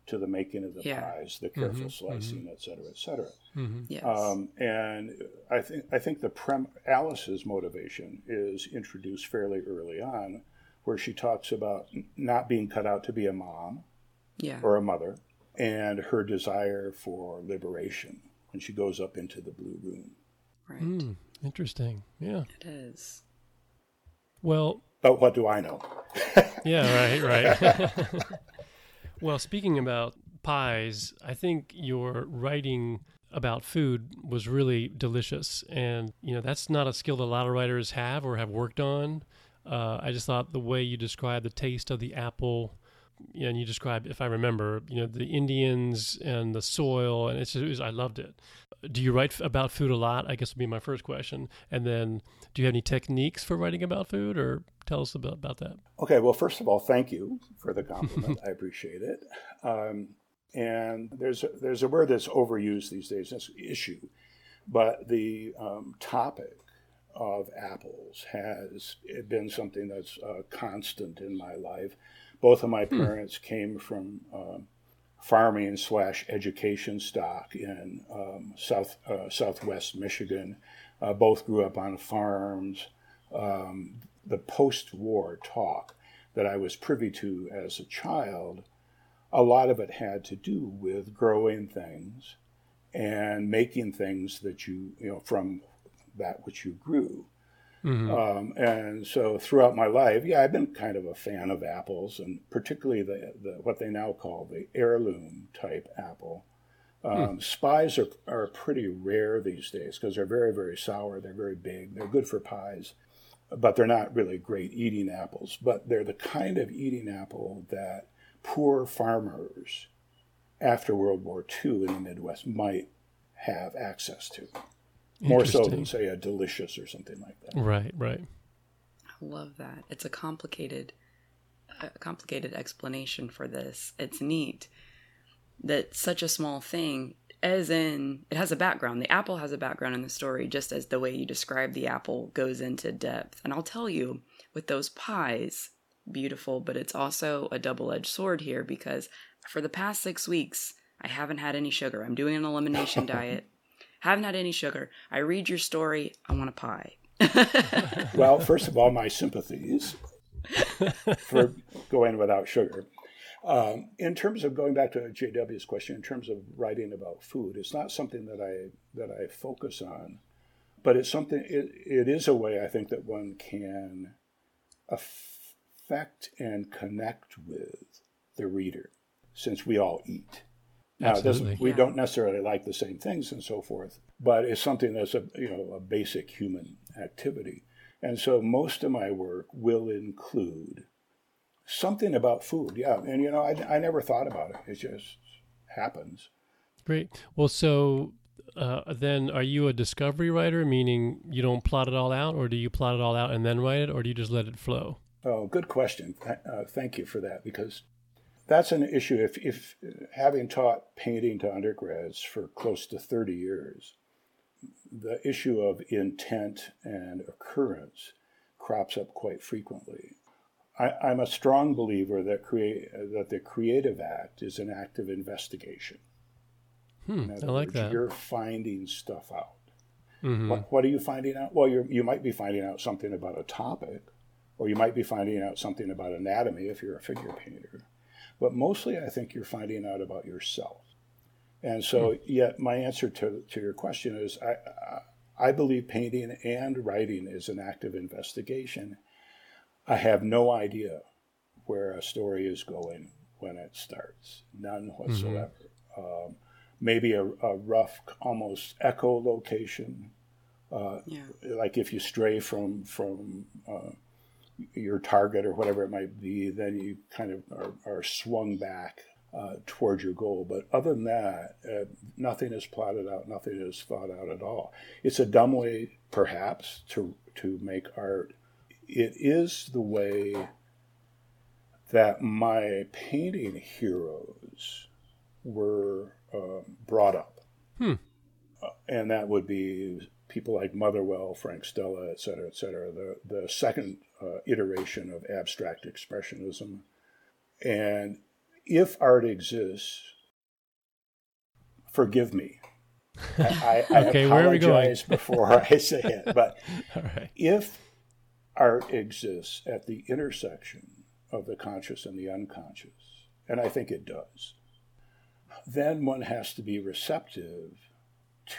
to the making of the yeah. pies, the careful mm-hmm, slicing, mm-hmm. et cetera, et cetera. Mm-hmm. Yes. Um, and I think I think the prem- Alice's motivation is introduced fairly early on, where she talks about not being cut out to be a mom, yeah. or a mother, and her desire for liberation when she goes up into the blue room. Right. Mm. Interesting. Yeah. It is. Well, but what do I know? yeah, right, right. well, speaking about pies, I think your writing about food was really delicious. And, you know, that's not a skill that a lot of writers have or have worked on. Uh, I just thought the way you described the taste of the apple, you know, and you described, if I remember, you know, the Indians and the soil, and it's just, it was, I loved it do you write about food a lot? I guess would be my first question. And then, do you have any techniques for writing about food, or tell us about, about that? Okay. Well, first of all, thank you for the compliment. I appreciate it. Um, and there's a, there's a word that's overused these days. That's issue, but the um, topic of apples has been something that's uh, constant in my life. Both of my hmm. parents came from. Um, farming slash education stock in um, south uh, southwest Michigan. Uh, both grew up on farms. Um, the post-war talk that I was privy to as a child, a lot of it had to do with growing things and making things that you you know from that which you grew. Mm-hmm. Um, and so throughout my life, yeah, I've been kind of a fan of apples, and particularly the, the what they now call the heirloom type apple, Um, hmm. Spies are, are pretty rare these days because they're very, very sour. They're very big. They're good for pies, but they're not really great eating apples. But they're the kind of eating apple that poor farmers after World War II in the Midwest might have access to. More so than, say, a delicious or something like that. Right, right. I love that. It's a complicated, a complicated explanation for this. It's neat that such a small thing, as in, it has a background. The apple has a background in the story, just as the way you describe the apple goes into depth. And I'll tell you, with those pies, beautiful, but it's also a double edged sword here because for the past six weeks, I haven't had any sugar. I'm doing an elimination diet. Haven't had any sugar. I read your story. I want a pie. well, first of all, my sympathies for going without sugar. Um, in terms of going back to JW's question, in terms of writing about food, it's not something that I that I focus on, but it's something. It, it is a way I think that one can affect and connect with the reader, since we all eat. Now, we yeah. don't necessarily like the same things and so forth, but it's something that's a you know a basic human activity. And so most of my work will include something about food. Yeah, and you know I, I never thought about it. It just happens. Great. Well, so uh, then are you a discovery writer, meaning you don't plot it all out, or do you plot it all out and then write it, or do you just let it flow? Oh, good question. Uh, thank you for that because that's an issue. If, if having taught painting to undergrads for close to 30 years, the issue of intent and occurrence crops up quite frequently. I, am a strong believer that create that the creative act is an act of investigation. Hmm, I like words, that. You're finding stuff out. Mm-hmm. What, what, are you finding out? Well, you might be finding out something about a topic, or you might be finding out something about anatomy if you're a figure painter but mostly I think you're finding out about yourself. And so, mm. yet my answer to, to your question is I, I believe painting and writing is an active investigation. I have no idea where a story is going when it starts, none mm-hmm. whatsoever. Mm-hmm. Um, maybe a, a, rough, almost echolocation. Uh, yeah. Like if you stray from from uh, your target or whatever it might be, then you kind of are, are swung back uh, towards your goal. But other than that, uh, nothing is plotted out, nothing is thought out at all. It's a dumb way, perhaps, to to make art. It is the way that my painting heroes were uh, brought up, hmm. Uh, and that would be people like Motherwell, Frank Stella, et cetera, et cetera. The, the second uh, iteration of abstract expressionism. And if art exists, forgive me. I, I, okay, apologize before I say it. But if art exists at the intersection of the conscious and the unconscious, and I think it does, then one has to be receptive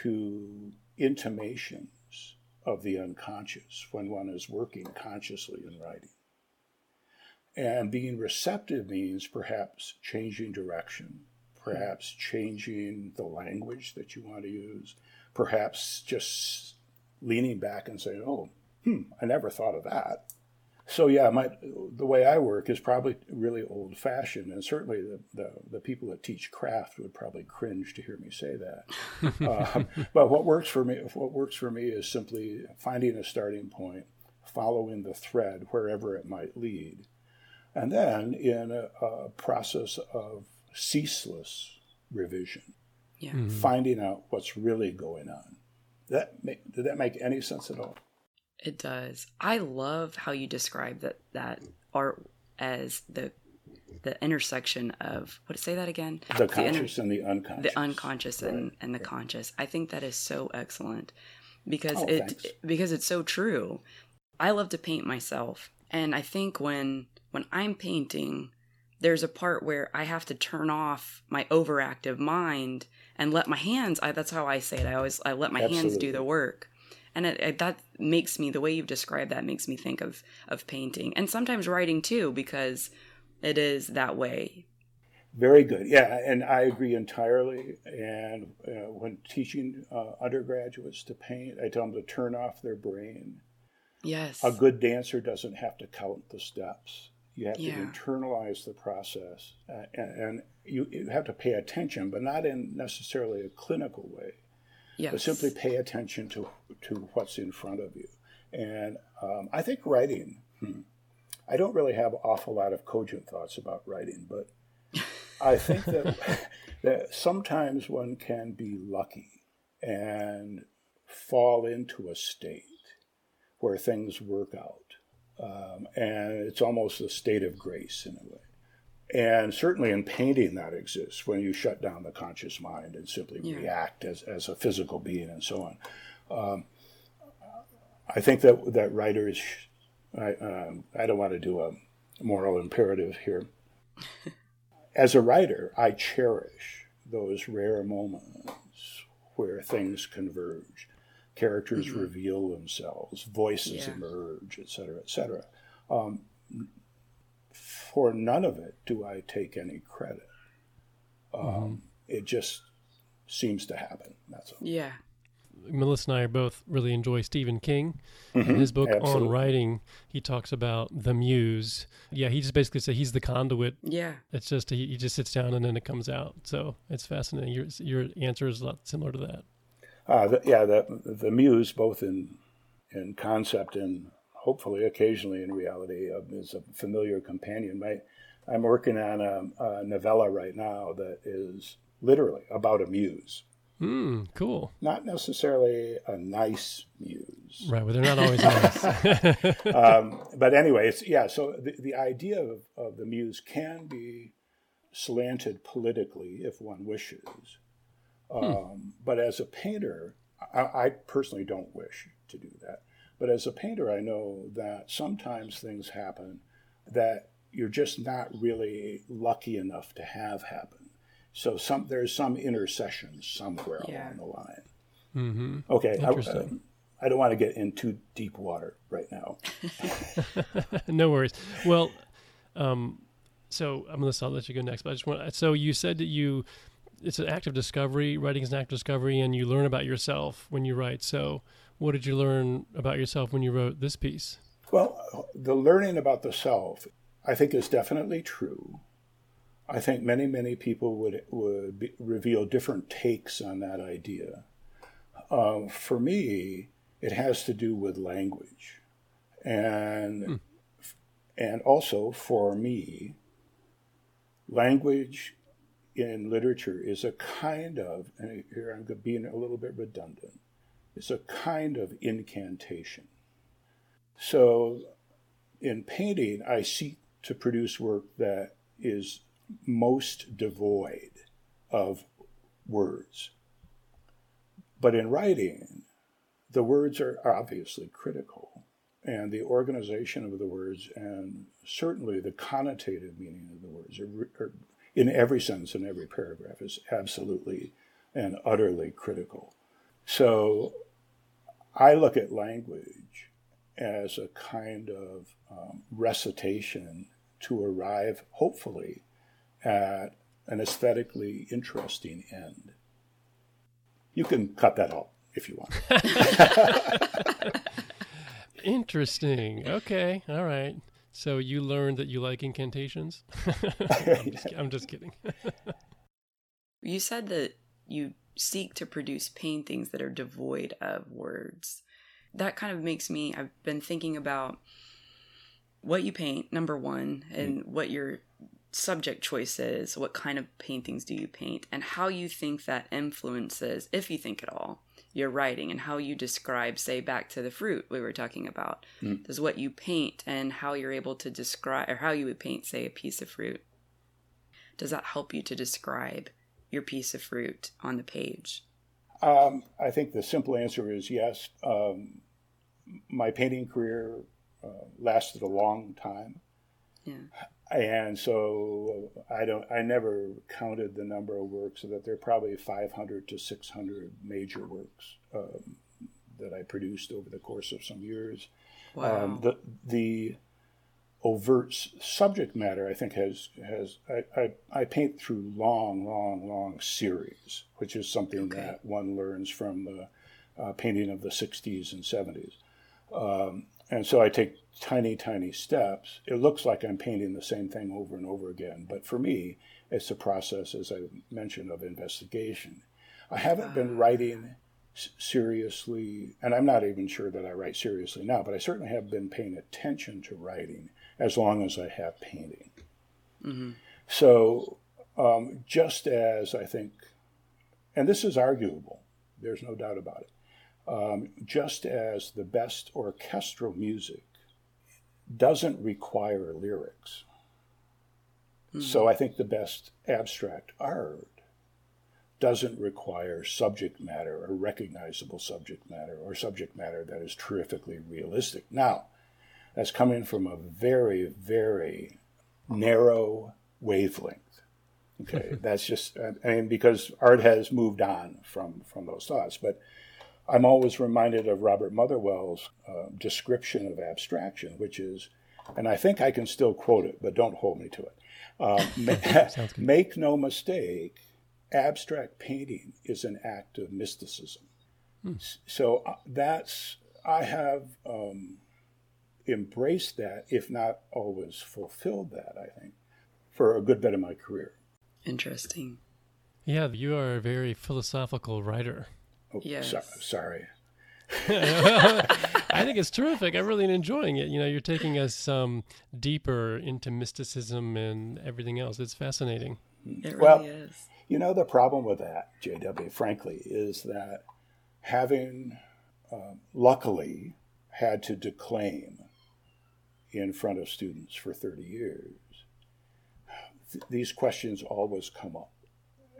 to intimations of the unconscious when one is working consciously in writing. And being receptive means perhaps changing direction, perhaps changing the language that you want to use, perhaps just leaning back and saying, oh, hmm, I never thought of that so yeah, my the way I work is probably really old fashioned, and certainly the, the, the, people that teach craft would probably cringe to hear me say that. Um, but what works for me, what works for me, is simply finding a starting point, following the thread wherever it might lead, and then in a, a process of ceaseless revision, yeah. mm-hmm. finding out what's really going on. That make, did that make any sense at all? It does. I love how you describe that that art as the the intersection of what say that again the, the conscious inter- and the unconscious the unconscious right. and, and the right. conscious i think that is so excellent because oh, it thanks. because it's so true i love to paint myself and i think when when i'm painting there's a part where i have to turn off my overactive mind and let my hands I, that's how i say it i always i let my Absolutely. hands do the work and it, it, that makes me the way you've described that makes me think of of painting and sometimes writing too because it is that way Very good. Yeah, and I agree entirely. And uh, when teaching uh, undergraduates to paint, I tell them to turn off their brain. Yes. A good dancer doesn't have to count the steps. You have Yeah. to internalize the process, uh, and, and you, you have to pay attention, but not in necessarily a clinical way. Yes. But simply pay attention to to what's in front of you. And um, I think writing. Hmm, I don't really have an awful lot of cogent thoughts about writing, but I think that that sometimes one can be lucky and fall into a state where things work out, um, and it's almost a state of grace in a way. And certainly in painting, that exists when you shut down the conscious mind and simply Yeah. react as, as a physical being and so on. Um, I think that that writers, I, um, I don't want to do a moral imperative here. As a writer, I cherish those rare moments where things converge, characters reveal themselves, voices Yeah. emerge, et cetera, et cetera. Um, for none of it do I take any credit. Um, It just seems to happen. That's all. yeah. Melissa and I both really enjoy Stephen King. In his book on writing, he talks about the muse. Yeah, he just basically said he's the conduit. Yeah. It's just he, he just sits down and then it comes out. So it's fascinating. Your your answer is a lot similar to that. Uh, the, yeah, the the muse, both in in concept and hopefully occasionally in reality, uh, is a familiar companion. My, I'm working on a, a novella right now that is literally about a muse, Hmm. Cool. not necessarily a nice muse, Right. Well, they're not always nice. um, but anyway, it's yeah. So the, the idea of, of the muse can be slanted politically if one wishes, um, but as a painter, I, I personally don't wish to do that. But as a painter, I know that sometimes things happen that you're just not really lucky enough to have happen. So some there's some intercession somewhere Yeah. along the line. mm-hmm. Okay, I, Interesting. um, I don't want to get in too deep water right now. no worries. Well, um, so I'm gonna I'll let you go next. But I just want. So you said that you, it's an act of discovery. Writing is an act of discovery, and you learn about yourself when you write. So, what did you learn about yourself when you wrote this piece? Well, the learning about the self, I think, is definitely true. I think many, many people would would be, reveal different takes on that idea. Um, for me, it has to do with language, and and also for me, language in literature is a kind of, and here I'm being a little bit redundant, it's a kind of incantation. So in painting, I seek to produce work that is most devoid of words. But in writing, the words are obviously critical, and the organization of the words and certainly the connotative meaning of the words are, are in every sentence in every paragraph is absolutely and utterly critical. So I look at language as a kind of um, recitation to arrive, hopefully, at an aesthetically interesting end. You can cut that out if you want. Interesting. Okay. All right. So you learned that you like incantations. I'm, just, I'm just kidding. You said that you seek to produce paintings that are devoid of words. That kind of makes me, I've been thinking about what you paint, number one, and mm-hmm. what your subject choice is. What kind of paintings do you paint, and how you think that influences, if you think at all, your writing and how you describe, say, back to the fruit we were talking about. Mm. Does what you paint and how you're able to describe, or how you would paint, say, a piece of fruit, does that help you to describe your piece of fruit on the page? Um, I think the simple answer is yes. Um, my painting career uh, lasted a long time. Yeah. And so I don't. I never counted the number of works, so that there are probably 500 to 600 major works um, that I produced over the course of some years. Wow. Um, the the overt subject matter, I think has has I, I, I, paint through long, long, long series, which is something okay. that one learns from the uh, painting of the '60s and '70s. Um, and so I take tiny, tiny steps. It looks like I'm painting the same thing over and over again, but for me, it's a process, as I mentioned, of investigation. I haven't been ah. writing seriously, and I'm not even sure that I write seriously now, but I certainly have been paying attention to writing as long as I have painting. Mm-hmm. So, um, just as I think, and this is arguable, there's no doubt about it, um, just as the best orchestral music doesn't require lyrics. Mm-hmm. So I think the best abstract art doesn't require subject matter or recognizable subject matter or subject matter that is terrifically realistic. Now, that's coming from a very, very narrow wavelength. Okay, that's just, I mean, because art has moved on from, from those thoughts. But I'm always reminded of Robert Motherwell's uh, description of abstraction, which is, and I think I can still quote it, but don't hold me to it. Um, make, make no mistake, abstract painting is an act of mysticism. Hmm. So uh, that's, I have um, embraced that, if not always fulfilled that, I think, for a good bit of my career. Interesting. Yeah, you are a very philosophical writer. Oh, yes. So, sorry. I think it's terrific. I'm really enjoying it. You know, you're taking us um, deeper into mysticism and everything else. It's fascinating. It really well, is. You know, the problem with that, JW, frankly, is that having uh, luckily had to declaim in front of students for 30 years, th- these questions always come up.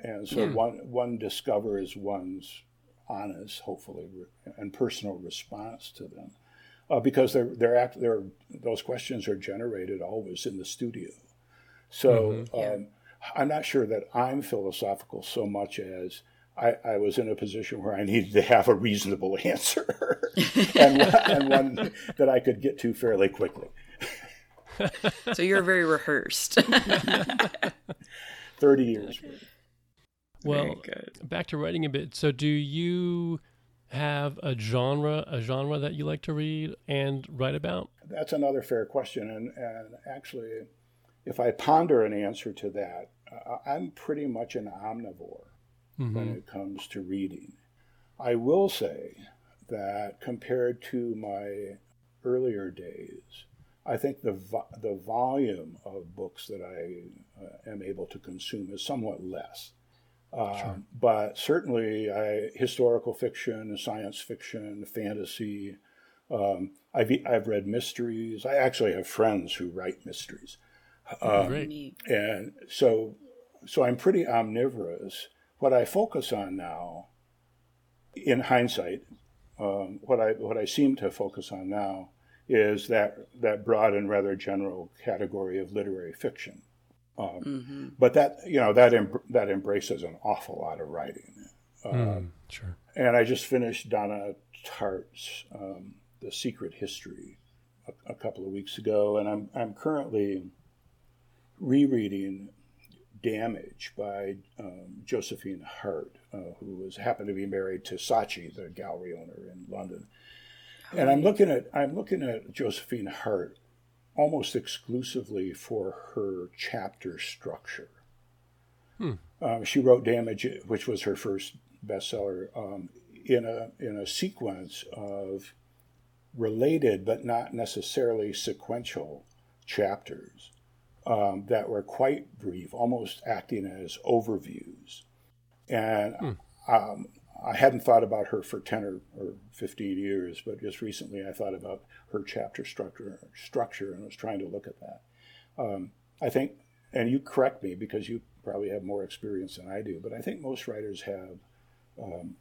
And so yeah. one, one discovers one's honest, hopefully, and personal response to them. Uh, because they're, they're, act, they're, those questions are generated always in the studio. So mm-hmm. yeah. um, I'm not sure that I'm philosophical so much as I, I, was in a position where I needed to have a reasonable answer and, and one that I could get to fairly quickly. so you're very rehearsed. 30 years. Well, back to writing a bit. So do you have a genre, a genre that you like to read and write about? That's another fair question. And, and actually, if I ponder an answer to that, uh, I'm pretty much an omnivore mm-hmm. when it comes to reading. I will say that compared to my earlier days, I think the vo- the volume of books that I uh, am able to consume is somewhat less. Uh, sure. But certainly, I, historical fiction, science fiction, fantasy. Um, I've I've read mysteries. I actually have friends who write mysteries. Um, Great. And so, so I'm pretty omnivorous. What I focus on now, in hindsight, um, what I what I seem to focus on now is that that broad and rather general category of literary fiction. Um, mm-hmm. But that you know that em- that embraces an awful lot of writing. Uh, mm, sure. And I just finished Donna Tartt's um, The Secret History a, a, couple of weeks ago, and I'm I'm currently rereading Damage by um, Josephine Hart, uh, who was happened to be married to Saatchi, the gallery owner in London. And I'm looking at I'm looking at Josephine Hart almost exclusively for her chapter structure. Hmm. Um, she wrote Damage, which was her first bestseller, um, in a in a sequence of related but not necessarily sequential chapters um, that were quite brief, almost acting as overviews. And hmm. um, I hadn't thought about her for 10 or, or 15 years, but just recently I thought about her chapter structure, structure and was trying to look at that. Um, I think, and you correct me because you probably have more experience than I do, but I think most writers have, um,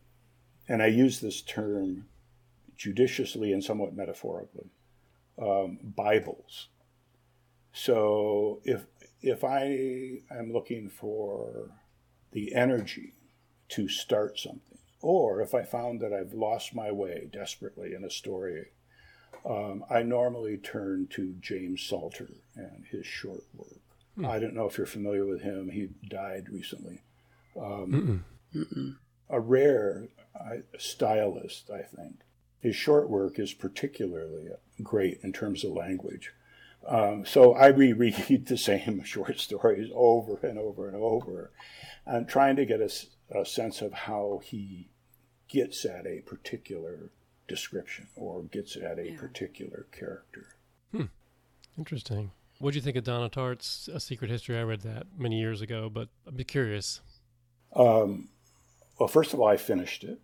and I use this term judiciously and somewhat metaphorically, um, Bibles. So if if I am looking for the energy to start something, or if I found that I've lost my way desperately in a story, um, I normally turn to James Salter and his short work. Hmm. I don't know if you're familiar with him. He died recently. Um, a rare uh, stylist, I think. His short work is particularly great in terms of language. Um, so I reread the same short stories over and over and over, and trying to get a, a sense of how he gets at a particular description or gets at a yeah. particular character. Hmm. Interesting. What do you think of Donna Tartt's A Secret History? I read that many years ago, but I'd be curious. Um, well, first of all, I finished it.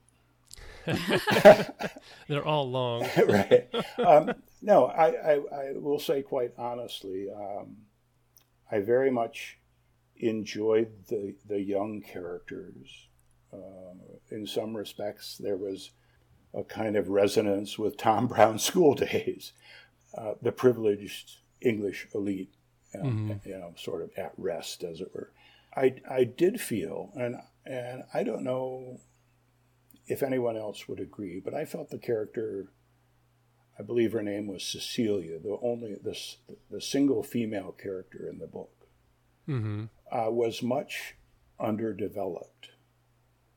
They're all long. right. Um, no, I, I, I, will say quite honestly, um, I very much enjoyed the, the young characters. Uh, in some respects, there was a kind of resonance with Tom Brown's school days, uh, the privileged English elite, uh, mm-hmm. you know, sort of at rest, as it were. I, I did feel, and and I don't know if anyone else would agree, but I felt the character, I believe her name was Cecilia, the only the, the single female character in the book, mm-hmm. uh, was much underdeveloped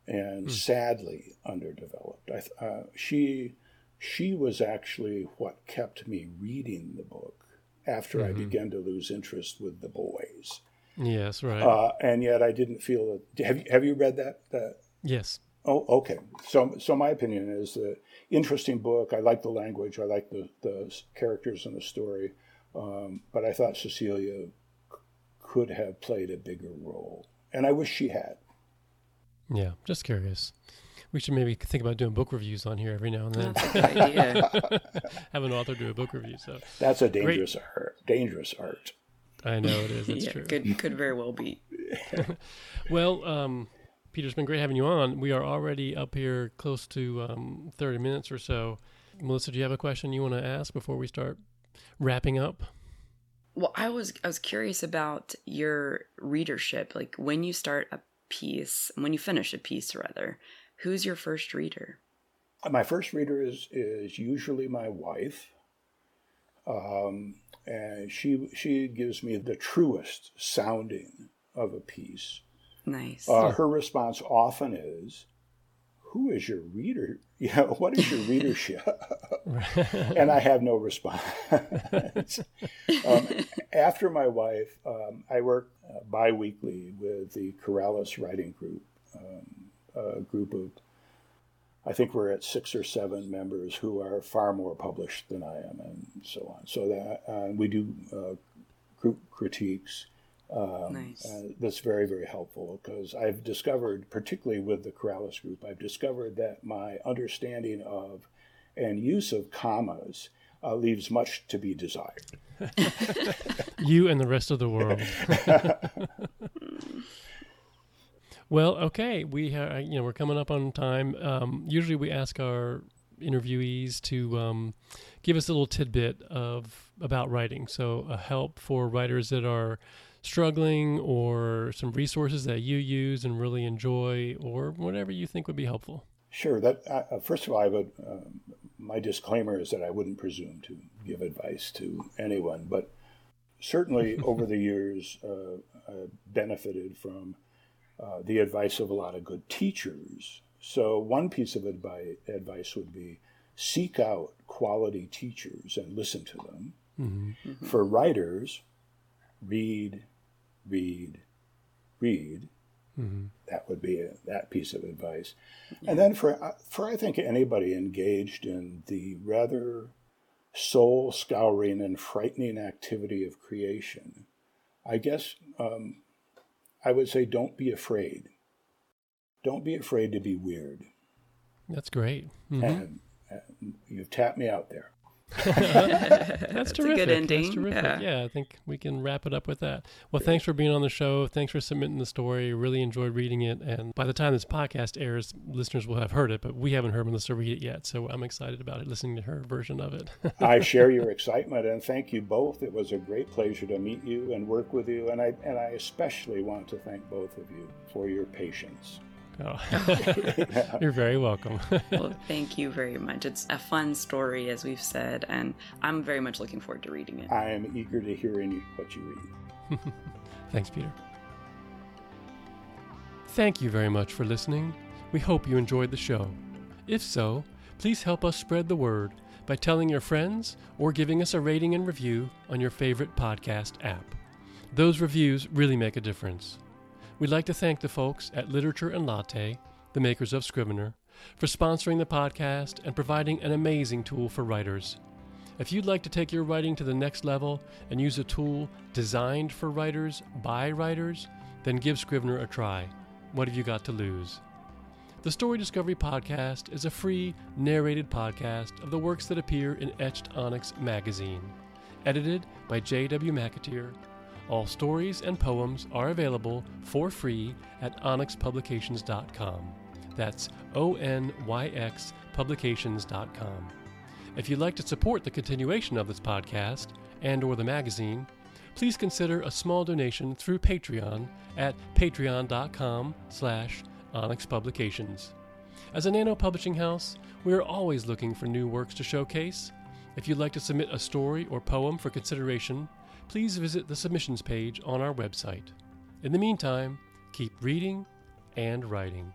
and mm. sadly underdeveloped. I, uh, she she was actually what kept me reading the book after mm-hmm. I began to lose interest with the boys. Yes, right. Uh, and yet I didn't feel it. Have you, have you read that? that? Yes. Oh, okay. So, so my opinion is that interesting book. I like the language. I like the, the characters in the story. Um, but I thought Cecilia could have played a bigger role, and I wish she had. Yeah, just curious. We should maybe think about doing book reviews on here every now and then. That's a good idea. Have an author do a book review. So that's a dangerous Great. art. Dangerous art. I know it is. It's yeah, true. Could could very well be. well, um, Peter, it's been great having you on. We are already up here close to um, thirty minutes or so. Melissa, do you have a question you want to ask before we start wrapping up? Well, I was I was curious about your readership. Like when you start a piece, when you finish a piece, rather, who's your first reader? My first reader is is usually my wife. Um, and she she gives me the truest sounding of a piece. Nice. Uh, her response often is, "Who is your reader? You know, what is your readership?" and I have no response. um, after my wife, um, I work uh, biweekly with the Corrales Writing Group, um, a group of I think we're at six or seven members who are far more published than I am, and so on. So that uh, we do uh, group critiques. Um, nice. Uh, that's very, very helpful because I've discovered, particularly with the Corrales group, I've discovered that my understanding of and use of commas uh, leaves much to be desired. you and the rest of the world. Well, okay, we ha- you know we're coming up on time. Um, usually, we ask our interviewees to um, give us a little tidbit of about writing, so a help for writers that are struggling, or some resources that you use and really enjoy, or whatever you think would be helpful. Sure. That uh, first of all, I would. Uh, my disclaimer is that I wouldn't presume to give advice to anyone, but certainly over the years, uh, I benefited from uh, the advice of a lot of good teachers. So, one piece of advice would be seek out quality teachers and listen to them. Mm-hmm. For writers, read, read, read. Mm-hmm. That would be a, that piece of advice. Yeah. And then for uh, for I think anybody engaged in the rather soul scouring and frightening activity of creation, I guess um, I would say don't be afraid. Don't be afraid to be weird. That's great. Mm-hmm. And, and, you've tapped me out there. That's, That's terrific. a good ending. That's terrific. Yeah. yeah, I think we can wrap it up with that. Well, thanks for being on the show. Thanks for submitting the story. Really enjoyed reading it. And by the time this podcast airs, listeners will have heard it, but we haven't heard Melissa read it yet. So I'm excited about it, listening to her version of it. I share your excitement and thank you both. It was a great pleasure to meet you and work with you. And I, and I especially want to thank both of you for your patience. Oh. You're very welcome. well, thank you very much. It's a fun story, as we've said, and I'm very much looking forward to reading it. I am eager to hear any, what you read. Thanks, Peter. Thank you very much for listening. We hope you enjoyed the show. If so, please help us spread the word by telling your friends or giving us a rating and review on your favorite podcast app. Those reviews really make a difference. We'd like to thank the folks at Literature and Latte, the makers of Scrivener, for sponsoring the podcast and providing an amazing tool for writers. If you'd like to take your writing to the next level and use a tool designed for writers by writers, then give Scrivener a try. What have you got to lose? The Story Discovery Podcast is a free, narrated podcast of the works that appear in Etched Onyx magazine. Edited by J.W. McAteer. All stories and poems are available for free at onyxpublications.com. That's O N Y X publications.com. If you'd like to support the continuation of this podcast and or the magazine, please consider a small donation through Patreon at patreon.com slash onyxpublications. As a nano publishing house, we are always looking for new works to showcase. If you'd like to submit a story or poem for consideration, please visit the submissions page on our website. In the meantime, keep reading and writing.